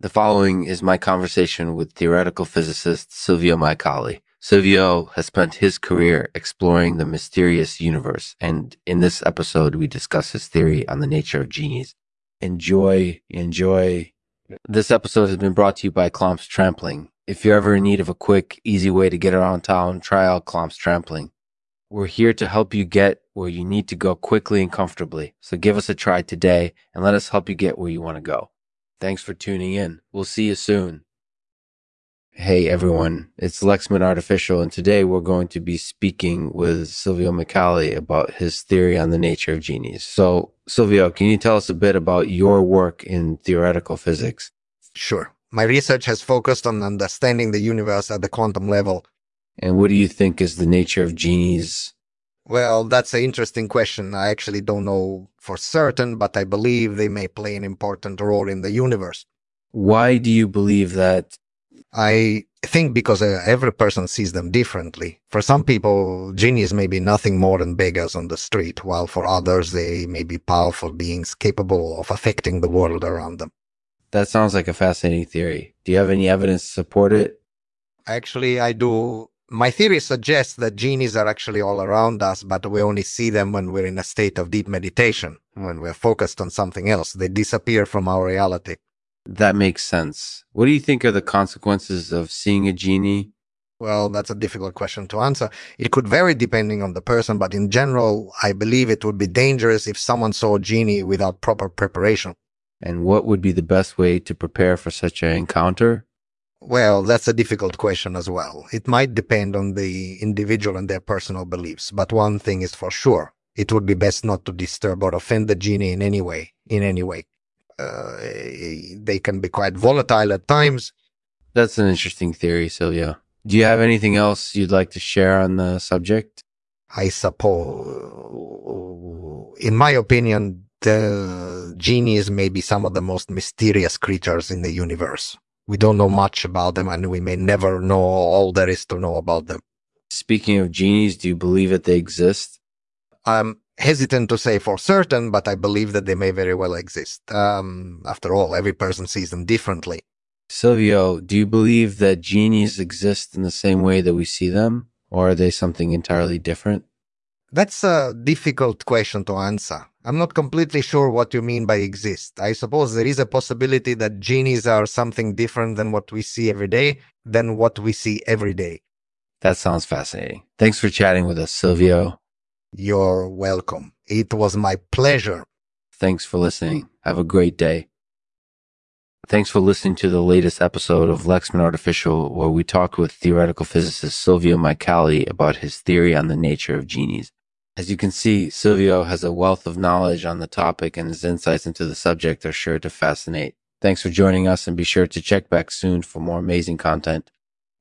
The following is my conversation with theoretical physicist Silvio Micali. Silvio has spent his career exploring the mysterious universe, and in this episode, we discuss his theory on the nature of genies. Enjoy, enjoy. This episode has been brought to you by Clomps Trampling. If you're ever in need of a quick, easy way to get around town, try out Clomps Trampling. We're here to help you get where you need to go quickly and comfortably. So give us a try today and let us help you get where you want to go. Thanks for tuning in. We'll see you soon. Hey everyone, it's Lexman Artificial, and today we're going to be speaking with Silvio Micali about his theory on the nature of genies. So, Silvio, can you tell us a bit about your work in theoretical physics? Sure. My research has focused on understanding the universe at the quantum level. And what do you think is the nature of genies? Well, that's an interesting question. I actually don't know for certain, but I believe they may play an important role in the universe. Why do you believe that I think because uh, every person sees them differently. For some people, genies may be nothing more than beggars on the street, while for others, they may be powerful beings capable of affecting the world around them. That sounds like a fascinating theory. Do you have any evidence to support it? Actually, I do. My theory suggests that genies are actually all around us, but we only see them when we're in a state of deep meditation, when we're focused on something else. They disappear from our reality. That makes sense. What do you think are the consequences of seeing a genie? Well, that's a difficult question to answer. It could vary depending on the person, but in general, I believe it would be dangerous if someone saw a genie without proper preparation. And what would be the best way to prepare for such an encounter? Well, that's a difficult question as well. It might depend on the individual and their personal beliefs, but one thing is for sure. It would be best not to disturb or offend the genie in any way, in any way. Uh, they can be quite volatile at times. That's an interesting theory, Silvio. Do you have anything else you'd like to share on the subject? I suppose, in my opinion, the genies may be some of the most mysterious creatures in the universe. We don't know much about them and we may never know all there is to know about them. Speaking of genies, do you believe that they exist? I'm hesitant to say for certain, but I believe that they may very well exist. Um, after all, every person sees them differently. Silvio, do you believe that genies exist in the same way that we see them, or are they something entirely different? That's a difficult question to answer. I'm not completely sure what you mean by exist. I suppose there is a possibility that genies are something different than what we see every day, than what we see every day. That sounds fascinating. Thanks for chatting with us, Silvio. You're welcome. It was my pleasure. Thanks for listening. Have a great day. Thanks for listening to the latest episode of Lexman Artificial, where we talked with theoretical physicist Silvio Micali about his theory on the nature of genies. As you can see, Silvio has a wealth of knowledge on the topic and his insights into the subject are sure to fascinate. Thanks for joining us and be sure to check back soon for more amazing content.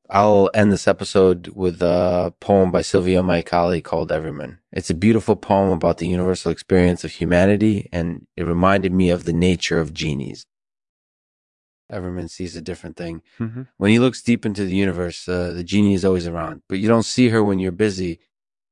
I'll end this episode with a poem by Silvio Micali called Everyman. It's a beautiful poem about the universal experience of humanity, and it reminded me of the nature of genies. Everyman sees a different thing. Mm-hmm. When he looks deep into the universe, uh, the genie is always around, but you don't see her when you're busy.